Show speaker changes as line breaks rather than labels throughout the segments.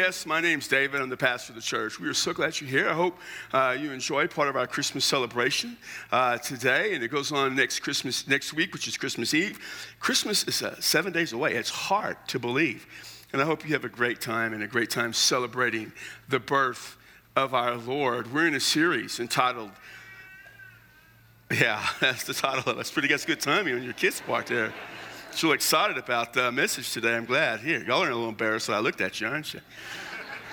Yes, my name's David. I'm the pastor of the church. We are so glad you're here. I hope uh, you enjoy part of our Christmas celebration uh, today, and it goes on next Christmas, next week, which is Christmas Eve. Christmas is uh, seven days away. It's hard to believe, and I hope you have a great time and a great time celebrating the birth of our Lord. We're in a series entitled. Yeah, that's the title of it. That's pretty. That's good timing when your kids parked there. So excited about the message today. I'm glad. Here, y'all are a little embarrassed that I looked at you, aren't you?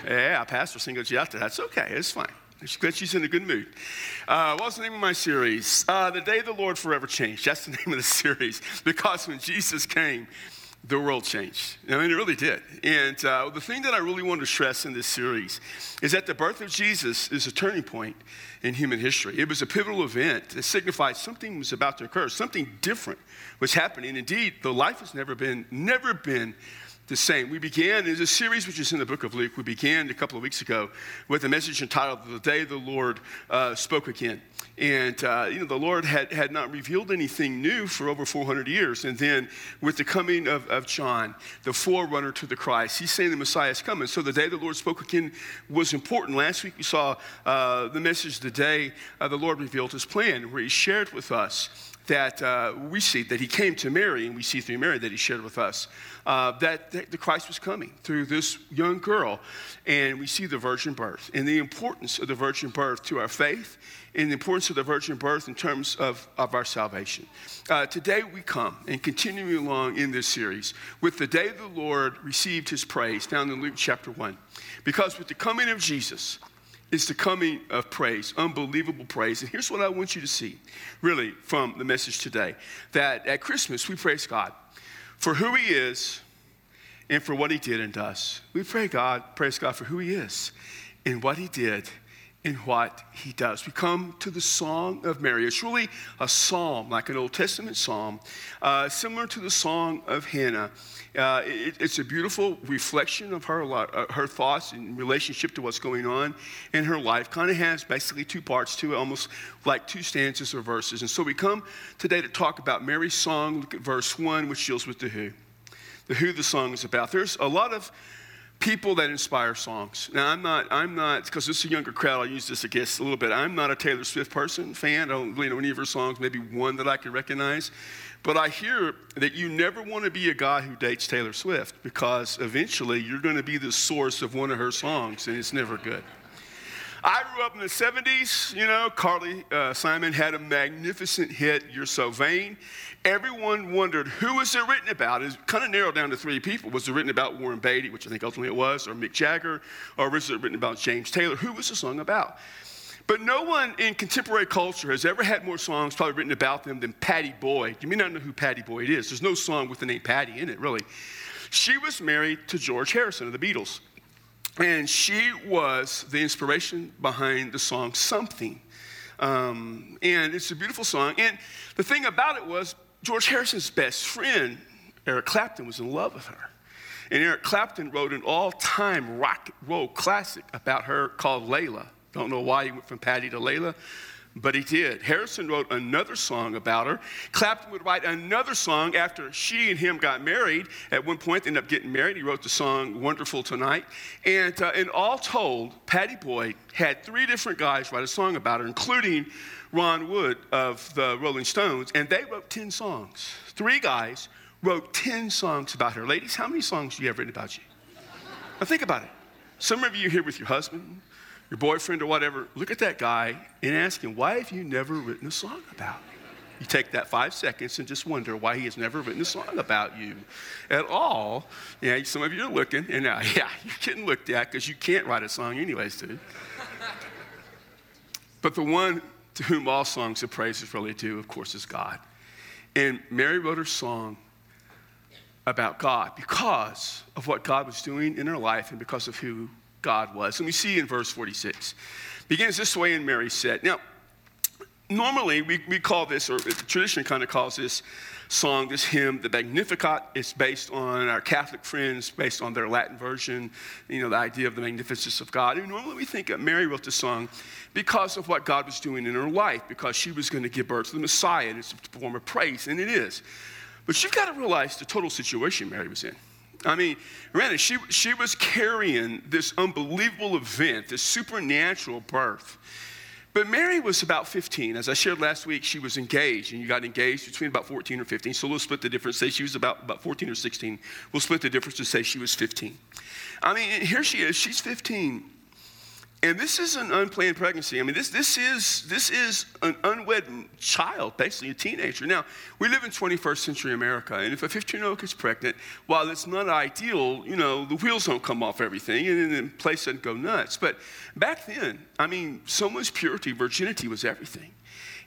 Yeah, Pastor singled you out there. That's okay. It's fine. She's she's in a good mood. Uh, what's the name of my series? Uh, the Day the Lord Forever Changed. That's the name of the series. Because when Jesus came, the world changed. I mean, it really did. And uh, the thing that I really want to stress in this series is that the birth of Jesus is a turning point in human history. It was a pivotal event that signified something was about to occur, something different was happening. Indeed, the life has never been, never been the same. We began, there's a series which is in the book of Luke. We began a couple of weeks ago with a message entitled The Day the Lord uh, Spoke Again. And, uh, you know, the Lord had, had not revealed anything new for over 400 years. And then with the coming of, of John, the forerunner to the Christ, he's saying the Messiah is coming. So the day the Lord spoke again was important. Last week we saw uh, the message, the day uh, the Lord revealed his plan, where he shared with us that uh, we see that he came to Mary, and we see through Mary that he shared with us uh, that, the Christ was coming through this young girl. And we see the virgin birth and the importance of the virgin birth to our faith and the importance of the virgin birth in terms of, of our salvation. Uh, today we come and continuing along in this series with the day the Lord received his praise found in Luke chapter 1. Because with the coming of Jesus, it's the coming of praise, unbelievable praise. And here's what I want you to see, really, from the message today that at Christmas, we praise God for who He is and for what He did and does. We pray God, praise God for who He is and what He did in what he does. We come to the Song of Mary. It's really a psalm, like an Old Testament psalm, uh, similar to the Song of Hannah. Uh, it, it's a beautiful reflection of her, uh, her thoughts in relationship to what's going on in her life. Kind of has basically two parts to it, almost like two stanzas or verses. And so we come today to talk about Mary's song. Look at verse 1, which deals with the who. The who the song is about. There's a lot of people that inspire songs. Now, I'm not, I'm not, because this is a younger crowd, I'll use this, guess, a little bit. I'm not a Taylor Swift person, fan. I don't really know any of her songs, maybe one that I can recognize. But I hear that you never want to be a guy who dates Taylor Swift because eventually you're going to be the source of one of her songs, and it's never good. I grew up in the 70s, you know, Carly uh, Simon had a magnificent hit, You're So Vain. Everyone wondered who was it written about? It kind of narrowed down to three people. Was it written about Warren Beatty, which I think ultimately it was, or Mick Jagger, or was it written about James Taylor? Who was the song about? But no one in contemporary culture has ever had more songs probably written about them than Pattie Boyd. You may not know who Pattie Boyd is. There's no song with the name Pattie in it, really. She was married to George Harrison of the Beatles. And she was the inspiration behind the song Something. Um, and it's a beautiful song. And the thing about it was, George Harrison's best friend, Eric Clapton, was in love with her. And Eric Clapton wrote an all time rock and roll classic about her called Layla. Don't know why he went from Pattie to Layla, but he did. Harrison wrote another song about her. Clapton would write another song after she and him got married. At one point, they ended up getting married. He wrote the song Wonderful Tonight. And, uh, and all told, Pattie Boyd had three different guys write a song about her, including Ron Wood of the Rolling Stones. And they wrote 10 songs. Three guys wrote 10 songs about her. Ladies, how many songs do you have written about you? Now think about it. Some of you are here with your husband, your boyfriend or whatever, look at that guy and ask him, why have you never written a song about me? You take that five seconds and just wonder why he has never written a song about you at all. Yeah, some of you are looking, and now, yeah, you're getting looked at because you can't write a song anyways, dude. but the one to whom all songs of praise is really due, of course, is God. And Mary wrote her song about God because of what God was doing in her life and because of who God was. And we see in verse 46. Begins this way, and Mary said. Now, normally we, we call this, or the tradition kind of calls this song, this hymn, the Magnificat. It's based on our Catholic friends, based on their Latin version, you know, the idea of the magnificence of God. And normally we think that Mary wrote the song because of what God was doing in her life, because she was going to give birth to the Messiah, and it's a form of praise, and it is. But you've got to realize the total situation Mary was in. I mean, granted, she, she was carrying this unbelievable event, this supernatural birth. But Mary was about 15. As I shared last week, she was engaged, and you got engaged between about 14 or 15. So we'll split the difference, say she was about, about 14 or 16. We'll split the difference to say she was 15. I mean, here she is, she's 15. And this is an unplanned pregnancy. I mean, this, this, is, this is an unwed child, basically a teenager. Now, we live in 21st century America, and if a 15 year old gets pregnant, while it's not ideal, you know, the wheels don't come off everything and the place doesn't go nuts. But back then, I mean, someone's purity, virginity was everything.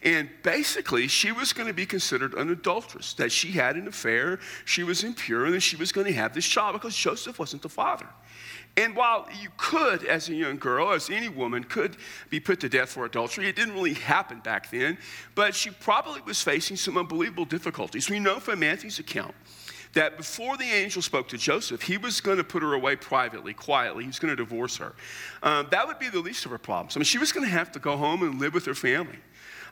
And basically, she was going to be considered an adulteress, that she had an affair, she was impure, and she was going to have this child because Joseph wasn't the father. And while you could, as a young girl, as any woman, could be put to death for adultery, it didn't really happen back then, but she probably was facing some unbelievable difficulties. We know from Matthew's account that before the angel spoke to Joseph, he was going to put her away privately, quietly. He was going to divorce her. Um, that would be the least of her problems. I mean, she was going to have to go home and live with her family.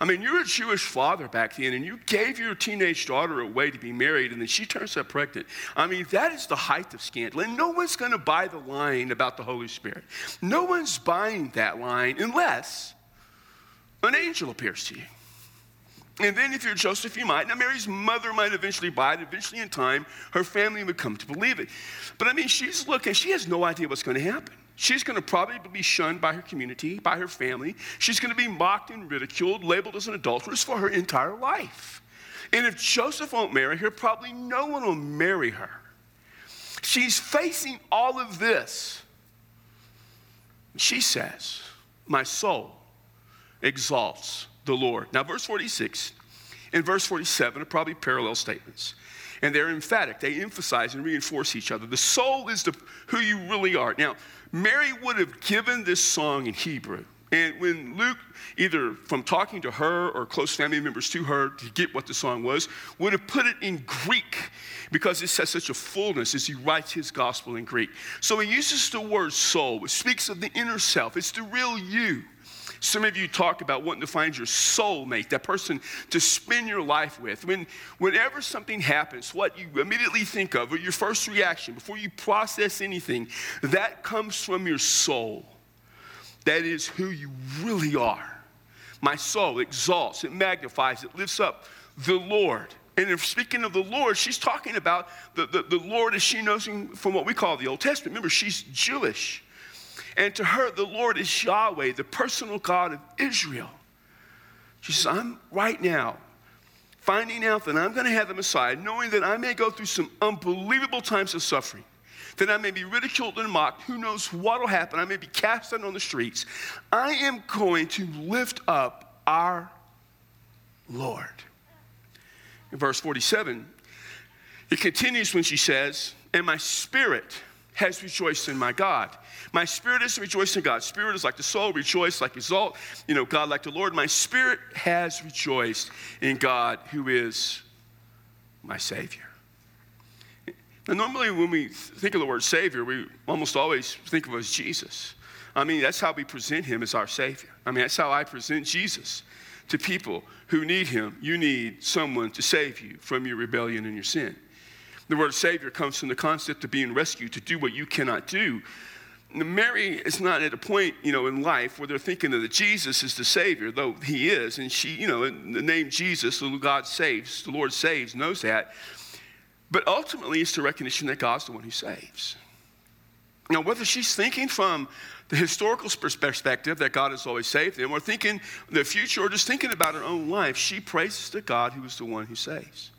I mean, you're a Jewish father back then, and you gave your teenage daughter away to be married, and then she turns out pregnant. I mean, that is the height of scandal. And no one's going to buy the line about the Holy Spirit. No one's buying that line unless an angel appears to you. And then, if you're Joseph, you might. Now, Mary's mother might eventually buy it. Eventually, in time, her family would come to believe it. But I mean, she's looking, she has no idea what's going to happen. She's going to probably be shunned by her community, by her family. She's going to be mocked and ridiculed, labeled as an adulteress for her entire life. And if Joseph won't marry her, probably no one will marry her. She's facing all of this. She says, My soul exalts the Lord. Now, verse 46 and verse 47 are probably parallel statements. And they're emphatic. They emphasize and reinforce each other. The soul is the, who you really are. Now, Mary would have given this song in Hebrew. And when Luke, either from talking to her or close family members to her to get what the song was, would have put it in Greek because it has such a fullness as he writes his gospel in Greek. So he uses the word soul, which speaks of the inner self. It's the real you. Some of you talk about wanting to find your soulmate, that person to spend your life with. When, whenever something happens, what you immediately think of, or your first reaction before you process anything, that comes from your soul. That is who you really are. My soul exalts, it magnifies, it lifts up the Lord. And if speaking of the Lord, she's talking about the, the, the Lord as she knows him from what we call the Old Testament. Remember, she's Jewish. And to her, the Lord is Yahweh, the personal God of Israel. She says, I'm right now finding out that I'm going to have the Messiah, knowing that I may go through some unbelievable times of suffering, that I may be ridiculed and mocked. Who knows what will happen? I may be cast out on the streets. I am going to lift up our Lord. In verse 47, it continues when she says, And my spirit has rejoiced in my God. My spirit is rejoicing in God. Spirit is like the soul, rejoice, like exalt, you know, God like the Lord. My spirit has rejoiced in God, who is my Savior. Now, normally when we think of the word Savior, we almost always think of as Jesus. I mean, that's how we present Him as our Savior. I mean, that's how I present Jesus to people who need Him. You need someone to save you from your rebellion and your sin. The word Savior comes from the concept of being rescued to do what you cannot do. Mary is not at a point, you know, in life where they're thinking that Jesus is the Savior, though He is, and she, you know, the name Jesus, the God saves, the Lord saves, knows that. But ultimately, it's the recognition that God's the one who saves. Now, whether she's thinking from the historical perspective that God has always saved them, or thinking the future, or just thinking about her own life, she praises the God who is the one who saves.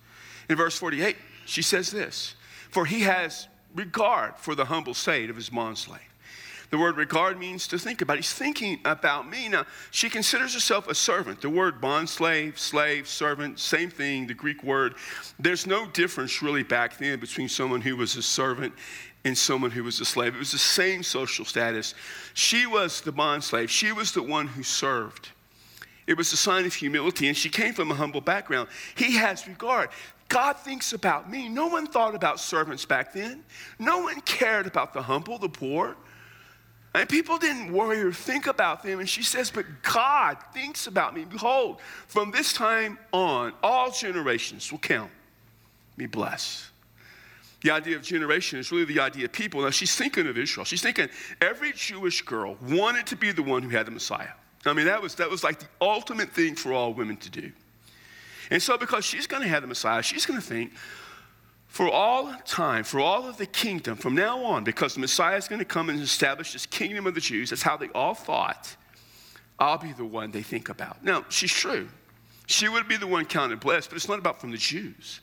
In verse 48, she says this For he has regard for the humble state of his bondslave. The word regard means to think about. He's thinking about me. Now, she considers herself a servant. The word bond slave, slave, servant, same thing, the Greek word. There's no difference really back then between someone who was a servant and someone who was a slave. It was the same social status. She was the bond slave, she was the one who served. It was a sign of humility, and she came from a humble background. He has regard. God thinks about me. No one thought about servants back then. No one cared about the humble, the poor. And people didn't worry or think about them. And she says, But God thinks about me. Behold, from this time on, all generations will count me blessed. The idea of generation is really the idea of people. Now, she's thinking of Israel. She's thinking every Jewish girl wanted to be the one who had the Messiah. I mean, that was, that was like the ultimate thing for all women to do. And so, because she's going to have the Messiah, she's going to think, for all time, for all of the kingdom, from now on, because the Messiah is going to come and establish this kingdom of the Jews, that's how they all thought, I'll be the one they think about. Now, she's true. She would be the one counted blessed, but it's not about from the Jews,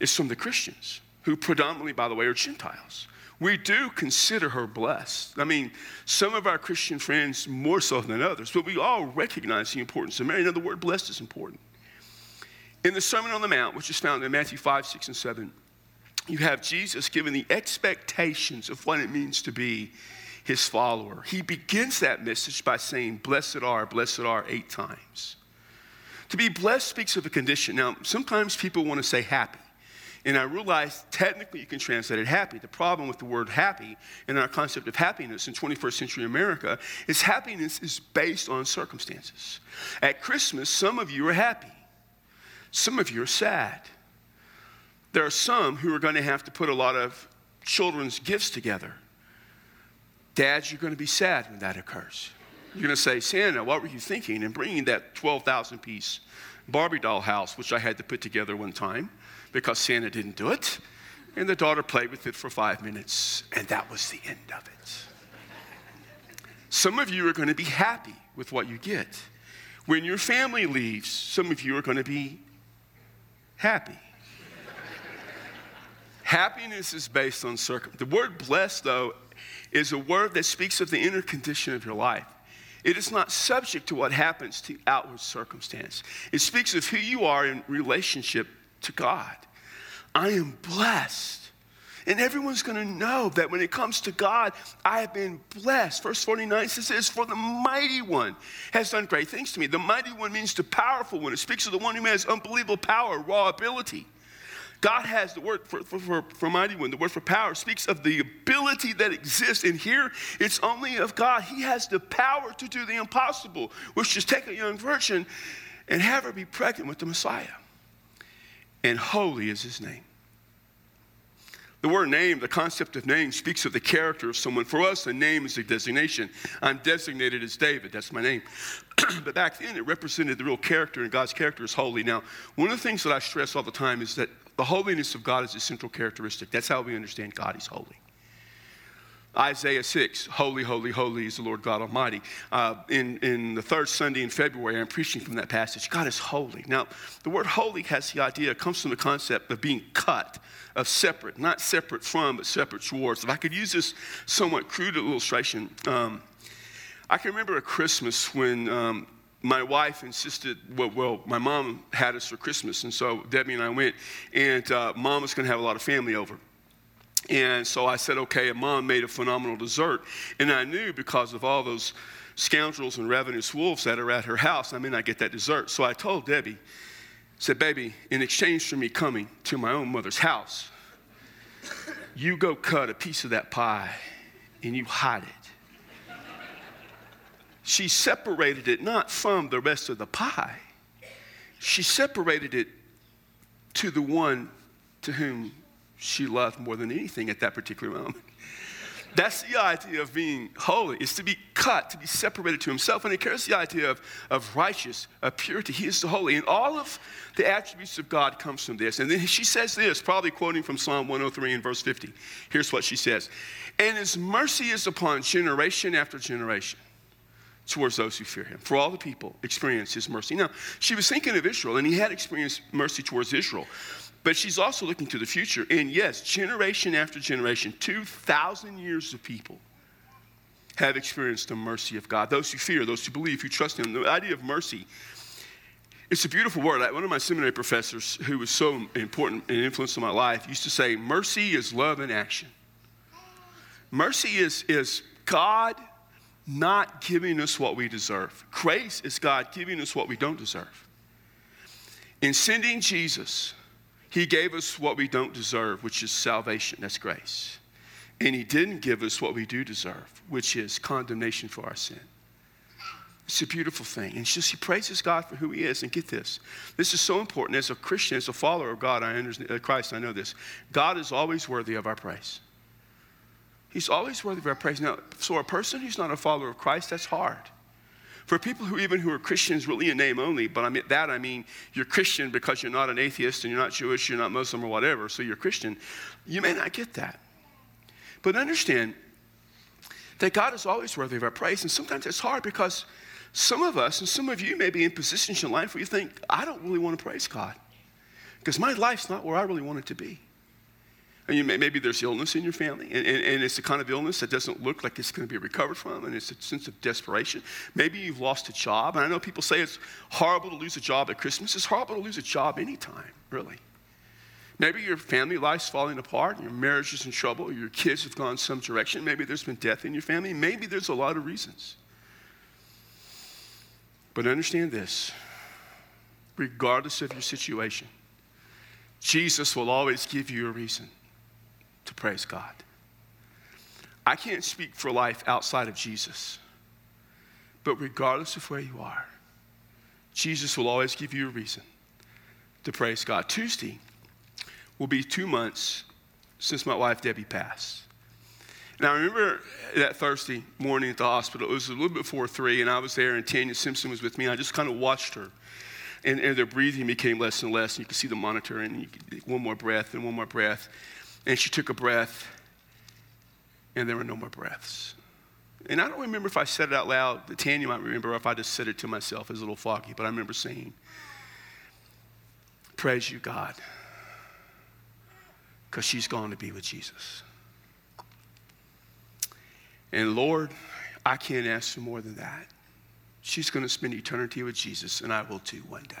it's from the Christians who predominantly, by the way, are Gentiles. We do consider her blessed. I mean, some of our Christian friends more so than others, but we all recognize the importance of Mary. Now, the word blessed is important. In the Sermon on the Mount, which is found in Matthew 5, 6, and 7, you have Jesus giving the expectations of what it means to be his follower. He begins that message by saying, Blessed are, blessed are, eight times. To be blessed speaks of a condition. Now, sometimes people want to say happy. And I realize technically you can translate it happy. The problem with the word happy and our concept of happiness in 21st century America is happiness is based on circumstances. At Christmas, some of you are happy, some of you are sad. There are some who are going to have to put a lot of children's gifts together. Dads, you're going to be sad when that occurs. You're going to say, Santa, what were you thinking in bringing that 12,000 piece Barbie doll house, which I had to put together one time? because Santa didn't do it. And the daughter played with it for five minutes, and that was the end of it. Some of you are going to be happy with what you get. When your family leaves, some of you are going to be happy. Happiness is based on circum. The word blessed, though, is a word that speaks of the inner condition of your life. It is not subject to what happens to outward circumstance. It speaks of who you are in relationship to God. I am blessed. And everyone's going to know that when it comes to God, I have been blessed. Verse 49 says For the mighty one has done great things to me. The mighty one means the powerful one. It speaks of the one who has unbelievable power, raw ability. God has the word for, for, for, for, mighty one, the word for power speaks of the ability that exists. And here it's only of God. He has the power to do the impossible, which is take a young virgin and have her be pregnant with the Messiah and holy is his name. The word name, the concept of name, speaks of the character of someone. For us, a name is a designation. I'm designated as David, that's my name. but back then, it represented the real character, and God's character is holy. Now, one of the things that I stress all the time is that the holiness of God is a central characteristic. That's how we understand God, He's holy. Isaiah 6, Holy, Holy, Holy is the Lord God Almighty. Uh, in, in the third Sunday in February, I'm preaching from that passage. God is holy. Now, the word holy has the idea, it comes from the concept of being cut, of separate, not separate from, but separate towards. If I could use this somewhat crude illustration, um, I can remember a Christmas when um, my wife insisted, well, well, my mom had us for Christmas, and so Debbie and I went, and uh, mom was going to have a lot of family over. And so I said, okay, and mom made a phenomenal dessert. And I knew because of all those scoundrels and ravenous wolves that are at her house, I may not get that dessert. So I told Debbie, said, baby, in exchange for me coming to my own mother's house, you go cut a piece of that pie and you hide it. She separated it not from the rest of the pie, she separated it to the one to whom she loved more than anything at that particular moment. That's the idea of being holy, is to be cut, to be separated to himself. And it carries the idea of, of righteous, of purity. He is the holy. And all of the attributes of God comes from this. And then she says this, probably quoting from Psalm 103 and verse 50. Here's what she says. And his mercy is upon generation after generation towards those who fear him. For all the people experience his mercy. Now, she was thinking of Israel, and he had experienced mercy towards Israel. But she's also looking to the future. And yes, generation after generation, 2,000 years of people have experienced the mercy of God. Those who fear, those who believe, who trust Him. The idea of mercy, it's a beautiful word. One of my seminary professors, who was so important and influenced in my life, used to say, Mercy is love in action. Mercy is, is God not giving us what we deserve. Grace is God giving us what we don't deserve. In sending Jesus, he gave us what we don't deserve, which is salvation. That's grace. And He didn't give us what we do deserve, which is condemnation for our sin. It's a beautiful thing. And just he praises God for who he is. And get this this is so important. As a Christian, as a follower of God, I understand, uh, Christ, I know this. God is always worthy of our praise. He's always worthy of our praise. Now, so a person who's not a follower of Christ, that's hard. For people who even who are Christians really in name only, but I mean that I mean you're Christian because you're not an atheist and you're not Jewish, you're not Muslim or whatever, so you're Christian, you may not get that. But understand that God is always worthy of our praise, and sometimes it's hard because some of us and some of you may be in positions in life where you think, I don't really want to praise God because my life's not where I really want it to be. May, maybe there's illness in your family, and, and, and, it's the kind of illness that doesn't look like it's going to be recovered from, and it's a sense of desperation. Maybe you've lost a job, and I know people say it's horrible to lose a job at Christmas. It's horrible to lose a job anytime, really. Maybe your family life's falling apart, and your marriage is in trouble, or your kids have gone some direction. Maybe there's been death in your family. Maybe there's a lot of reasons. But understand this regardless of your situation, Jesus will always give you a reason praise God. I can't speak for life outside of Jesus, but regardless of where you are, Jesus will always give you a reason to praise God. Tuesday will be two months since my wife Debbie passed. And I remember that Thursday morning at the hospital, it was a little bit before three, and I was there, and Tanya Simpson was with me. and I just kind of watched her. And, and their breathing became less and less, and you could see the monitor, and could, one more breath, and one more breath. And she took a breath, and there were no more breaths. And I don't remember if I said it out loud. Tanya might remember, or if I just said it to myself. It's a little foggy, but I remember saying, Praise you, God, because she's gone to be with Jesus. And Lord, I can't ask for more than that. She's going to spend eternity with Jesus, and I will too one day.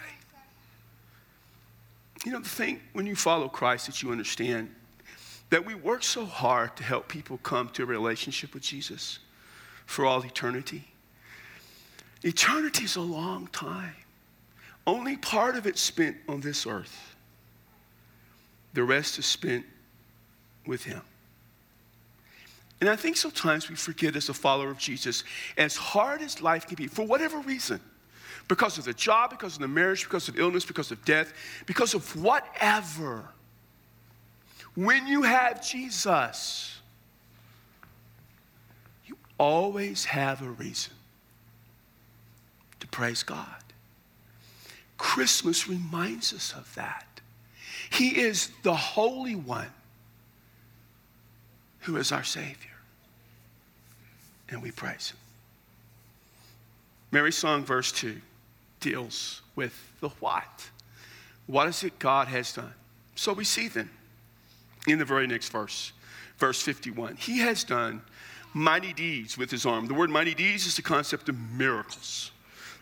You know, the thing when you follow Christ that you understand that we work so hard to help people come to a relationship with Jesus for all eternity. Eternity is a long time. Only part of it spent on this earth. The rest is spent with Him. And I think sometimes we forget as a follower of Jesus, as hard as life can be, for whatever reason, because of the job, because of the marriage, because of illness, because of death, because of whatever, when you have Jesus, you always have a reason to praise God. Christmas reminds us of that. He is the Holy One who is our Savior and we praise Him. Mary's song, verse 2, deals with the what. What is it God has done? So we see then in the very next verse, verse 51, He has done mighty deeds with His arm. The word mighty deeds is the concept of miracles.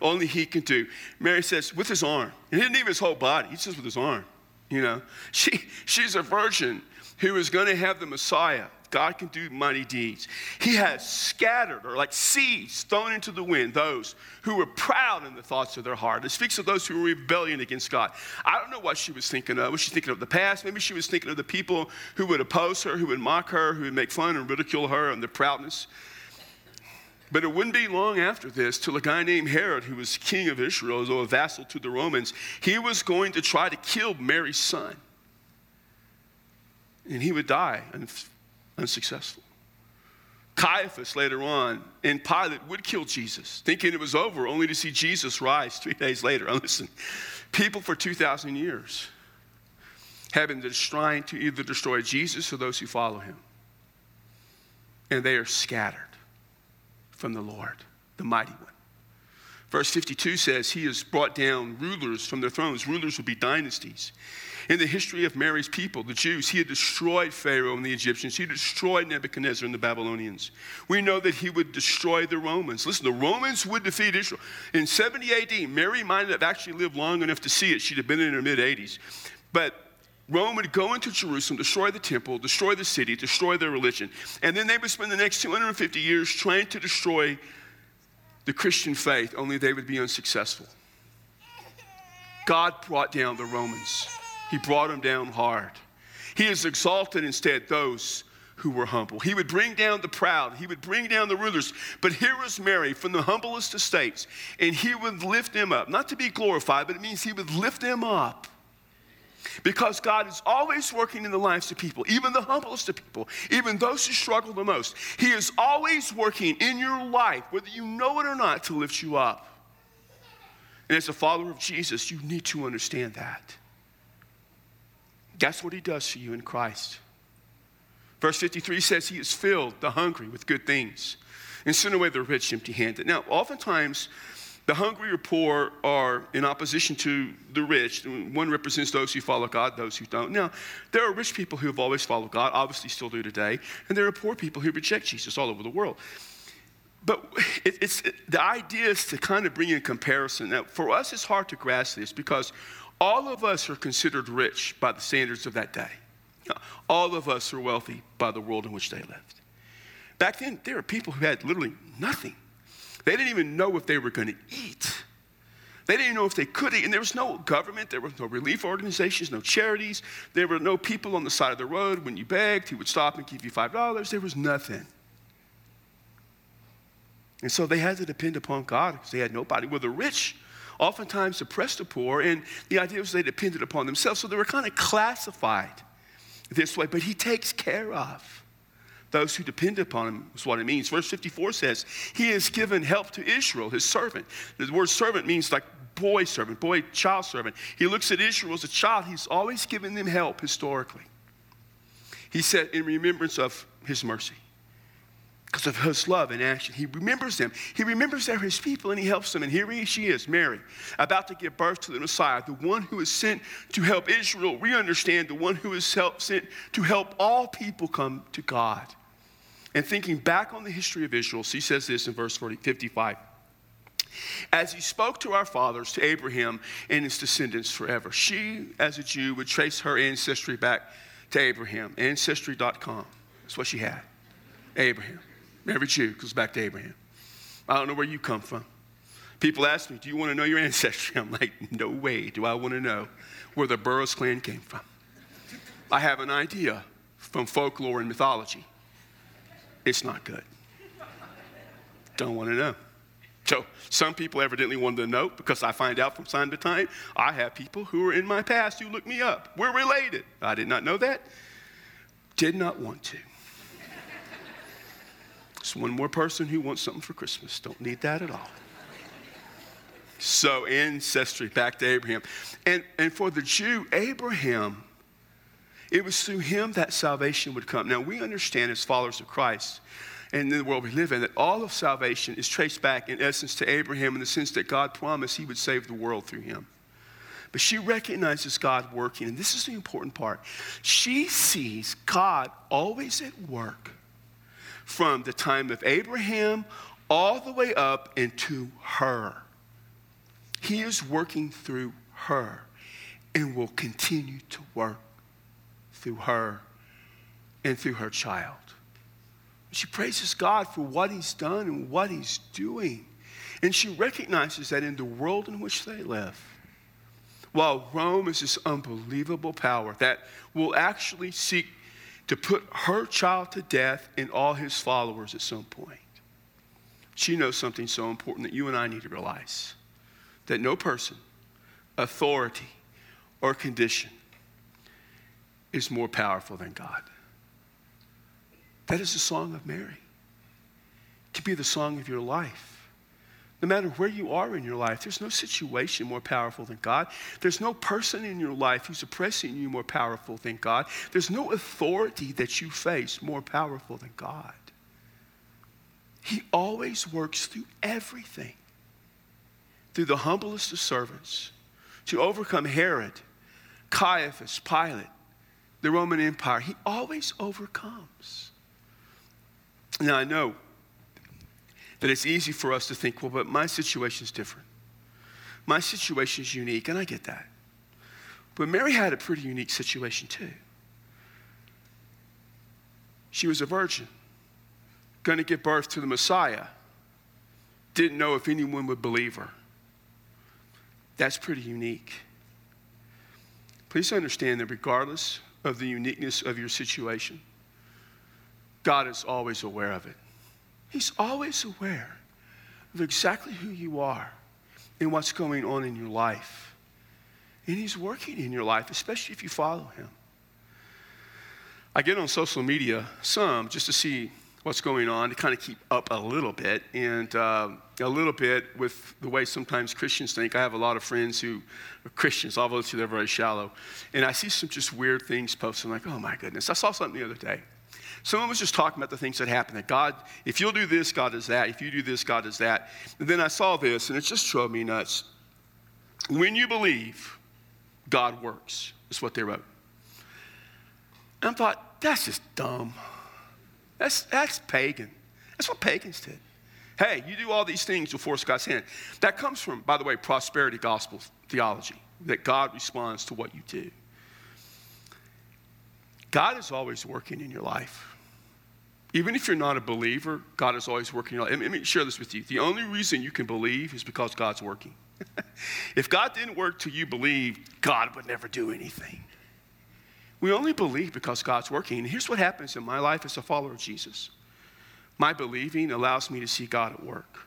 Only He can do. Mary says, with His arm. And He didn't even his whole body, He says with His arm. You know, she, she's a virgin who is going to have the Messiah God can do mighty deeds. He has scattered, or like seeds thrown into the wind, those who were proud in the thoughts of their heart. It speaks of those who were rebellion against God. I don't know what she was thinking of. Was she thinking of the past? Maybe she was thinking of the people who would oppose her, who would mock her, who would make fun and ridicule her and their proudness. But it wouldn't be long after this till a guy named Herod, who was king of Israel, though a vassal to the Romans, he was going to try to kill Mary's son. And he would die unsuccessful. Caiaphas later on and Pilate would kill Jesus, thinking it was over, only to see Jesus rise three days later. Now listen, people for 2,000 years have been trying to either destroy Jesus or those who follow him. And they are scattered from the Lord, the mighty one. Verse 52 says, He has brought down rulers from their thrones. Rulers will be dynasties. In the history of Mary's people, the Jews, he had destroyed Pharaoh and the Egyptians. He destroyed Nebuchadnezzar and the Babylonians. We know that he would destroy the Romans. Listen, the Romans would defeat Israel. In 70 AD, Mary might have actually lived long enough to see it. She'd have been in her mid 80s. But Rome would go into Jerusalem, destroy the temple, destroy the city, destroy their religion. And then they would spend the next 250 years trying to destroy the Christian faith, only they would be unsuccessful. God brought down the Romans. He brought them down hard. He has exalted instead those who were humble. He would bring down the proud, he would bring down the rulers. But here was Mary from the humblest estates, and he would lift them up. Not to be glorified, but it means he would lift them up. Because God is always working in the lives of people, even the humblest of people, even those who struggle the most. He is always working in your life, whether you know it or not, to lift you up. And as a follower of Jesus, you need to understand that. That's what he does for you in Christ. Verse 53 says he has filled the hungry with good things and sent away the rich empty handed. Now, oftentimes, the hungry or poor are in opposition to the rich. One represents those who follow God, those who don't. Now, there are rich people who have always followed God, obviously still do today, and there are poor people who reject Jesus all over the world. But it, it's, it, the idea is to kind of bring in comparison. Now, for us, it's hard to grasp this because all of us are considered rich by the standards of that day. All of us are wealthy by the world in which they lived. Back then, there were people who had literally nothing. They didn't even know if they were going to eat. They didn't know if they could eat. And there was no government, there were no relief organizations, no charities. There were no people on the side of the road. When you begged, he would stop and give you $5. There was nothing. And so they had to depend upon God because they had nobody. Well, the rich oftentimes oppressed the poor, and the idea was they depended upon themselves. So they were kind of classified this way, but he takes care of those who depend upon him, is what it means. Verse 54 says, He has given help to Israel, his servant. The word servant means like boy servant, boy, child servant. He looks at Israel as a child, he's always given them help historically. He said, in remembrance of his mercy because of his love and action. He remembers them. He remembers they're his people and he helps them. And here she is, Mary, about to give birth to the Messiah, the one who is sent to help Israel. We understand the one who is sent to help all people come to God. And thinking back on the history of Israel, she says this in verse 40, 55. As he spoke to our fathers, to Abraham and his descendants forever, she, as a Jew, would trace her ancestry back to Abraham. Ancestry.com. That's what she had. Abraham. Every Jew goes back to Abraham. I don't know where you come from. People ask me, Do you want to know your ancestry? I'm like, No way do I want to know where the Burroughs clan came from. I have an idea from folklore and mythology. It's not good. Don't want to know. So, some people evidently wanted to know because I find out from time to time I have people who are in my past who look me up. We're related. I did not know that. Did not want to. One more person who wants something for Christmas. Don't need that at all. So, ancestry, back to Abraham. And, and for the Jew, Abraham, it was through him that salvation would come. Now, we understand as followers of Christ and in the world we live in that all of salvation is traced back, in essence, to Abraham in the sense that God promised he would save the world through him. But she recognizes God working, and this is the important part. She sees God always at work from the time of Abraham all the way up into her. He is working through her and will continue to work through her and through her child. She praises God for what He's done and what He's doing. And she recognizes that in the world in which they live, while Rome is this unbelievable power that will actually seek to put her child to death and all his followers at some point. She knows something so important that you and I need to realize that no person, authority, or condition is more powerful than God. That is the song of Mary. It can be the song of your life. No matter where you are in your life, there's no situation more powerful than God. There's no person in your life who's oppressing you more powerful than God. There's no authority that you face more powerful than God. He always works through everything, through the humblest of servants, to overcome Herod, Caiaphas, Pilate, the Roman Empire. He always overcomes. Now, I know that it's easy for us to think, well, but my situation is different. My situation is unique, and I get that. But Mary had a pretty unique situation too. She was a virgin, going to give birth to the Messiah, didn't know if anyone would believe her. That's pretty unique. Please understand that regardless of the uniqueness of your situation, God is always aware of it. He's always aware of exactly who you are and what's going on in your life. And He's working in your life, especially if you follow Him. I get on social media some just to see what's going on, to kind of keep up a little bit, and uh, a little bit with the way sometimes Christians think. I have a lot of friends who are Christians, although they're very shallow. And I see some just weird things posted. I'm like, oh my goodness. I saw something the other day. Someone was just talking about the things that happen. That God, if you'll do this, God does that. If you do this, God does that. And then I saw this, and it just drove me nuts. When you believe, God works, is what they wrote. And I thought, that's just dumb. That's, that's pagan. That's what pagans did. Hey, you do all these things to force God's hand. That comes from, by the way, prosperity gospel theology, that God responds to what you do. God is always working in your life. Even if you're not a believer, God is always working. Let me share this with you. The only reason you can believe is because God's working. if God didn't work till you believe, God would never do anything. We only believe because God's working. And here's what happens in my life as a follower of Jesus my believing allows me to see God at work.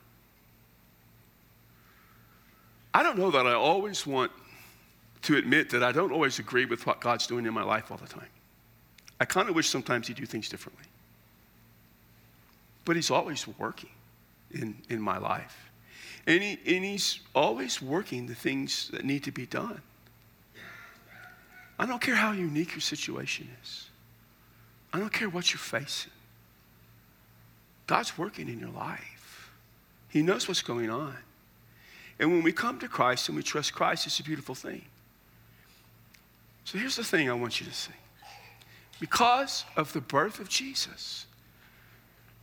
I don't know that I always want to admit that I don't always agree with what God's doing in my life all the time. I kind of wish sometimes He'd do things differently. But He's always working in, in my life. And, he, and He's always working the things that need to be done. I don't care how unique your situation is. I don't care what you're facing. God's working in your life. He knows what's going on. And when we come to Christ and we trust Christ, it's a beautiful thing. So here's the thing I want you to see. Because of the birth of Jesus,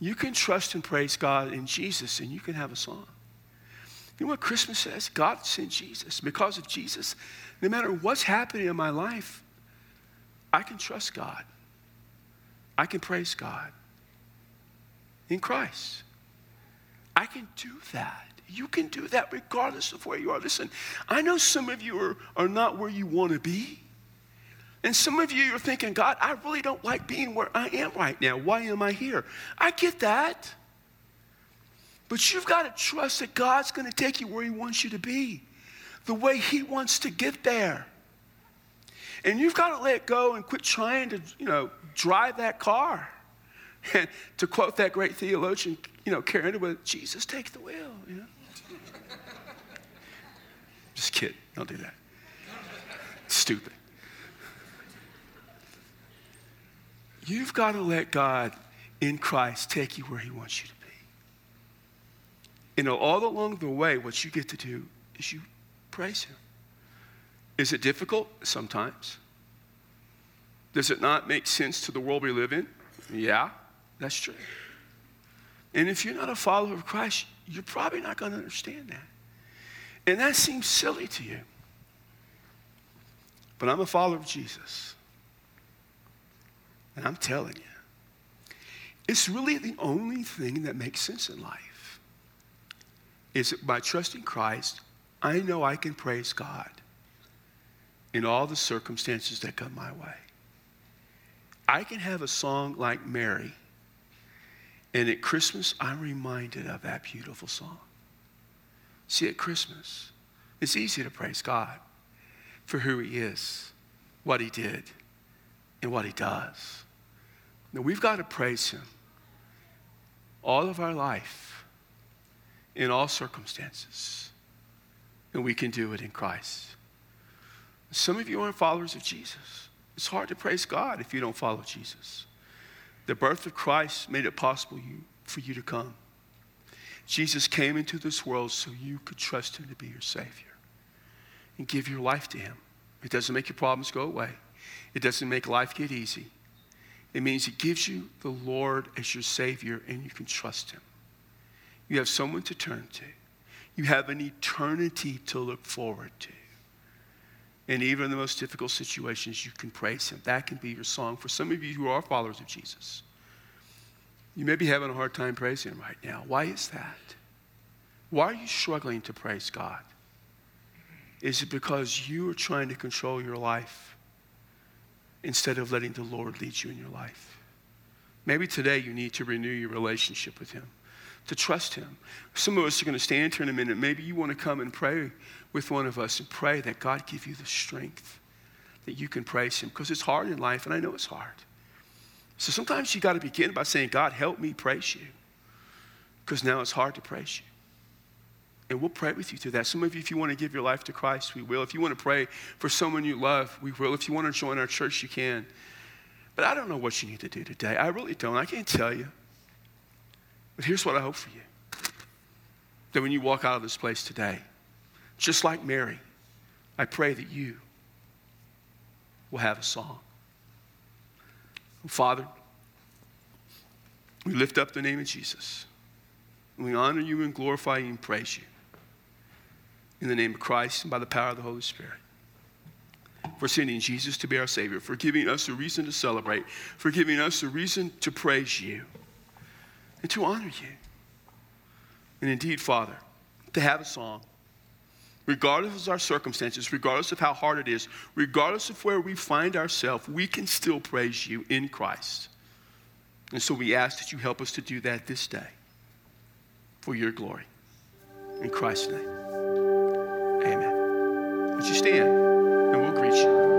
you can trust and praise God in Jesus and you can have a song. You know what Christmas says? God sent Jesus. Because of Jesus, no matter what's happening in my life, I can trust God. I can praise God in Christ. I can do that. You can do that regardless of where you are. Listen, I know some of you are, are not where you want to be. And some of you are thinking, God, I really don't like being where I am right now. Why am I here? I get that. But you've got to trust that God's going to take you where He wants you to be, the way He wants to get there. And you've got to let go and quit trying to, you know, drive that car. And to quote that great theologian, you know, Karen, with Jesus, take the wheel, you know. Just kidding. Don't do that. Stupid. You've got to let God in Christ take you where He wants you to be. You know, all along the way, what you get to do is you praise Him. Is it difficult? Sometimes. Does it not make sense to the world we live in? Yeah, that's true. And if you're not a follower of Christ, you're probably not going to understand that. And that seems silly to you. But I'm a follower of Jesus. And I'm telling you, it's really the only thing that makes sense in life. Is that by trusting Christ, I know I can praise God in all the circumstances that come my way. I can have a song like Mary, and at Christmas, I'm reminded of that beautiful song. See, at Christmas, it's easy to praise God for who He is, what He did, and what He does. Now, we've got to praise Him all of our life, in all circumstances, and we can do it in Christ. Some of you aren't followers of Jesus. It's hard to praise God if you don't follow Jesus. The birth of Christ made it possible you, for you to come. Jesus came into this world so you could trust Him to be your Savior and give your life to Him. It doesn't make your problems go away, it doesn't make life get easy. It means He gives you the Lord as your Savior and you can trust Him. You have someone to turn to, you have an eternity to look forward to. And even in the most difficult situations, you can praise Him. That can be your song. For some of you who are followers of Jesus, you may be having a hard time praising Him right now. Why is that? Why are you struggling to praise God? Is it because you are trying to control your life instead of letting the Lord lead you in your life? Maybe today you need to renew your relationship with Him, to trust Him. Some of us are going to stand here in a minute. Maybe you want to come and pray with one of us and pray that God give you the strength that you can praise Him because it's hard in life, and I know it's hard. So sometimes you got to begin by saying, God, help me praise you because now it's hard to praise you. And we'll pray with you through that. Some of you, if you want to give your life to Christ, we will. If you want to pray for someone you love, we will. If you want to join our church, you can. But I don't know what you need to do today. I really don't. I can't tell you. But here's what I hope for you that when you walk out of this place today, just like Mary, I pray that you will have a song. Father, we lift up the name of Jesus. We honor you and glorify you and praise you. In the name of Christ and by the power of the Holy Spirit for sending Jesus to be our Savior, for giving us a reason to celebrate, for giving us a reason to praise you and to honor you. And indeed, Father, to have a song, regardless of our circumstances, regardless of how hard it is, regardless of where we find ourselves, we can still praise you in Christ. And so we ask that you help us to do that this day for your glory. In Christ's name. Would you stand and we'll greet you?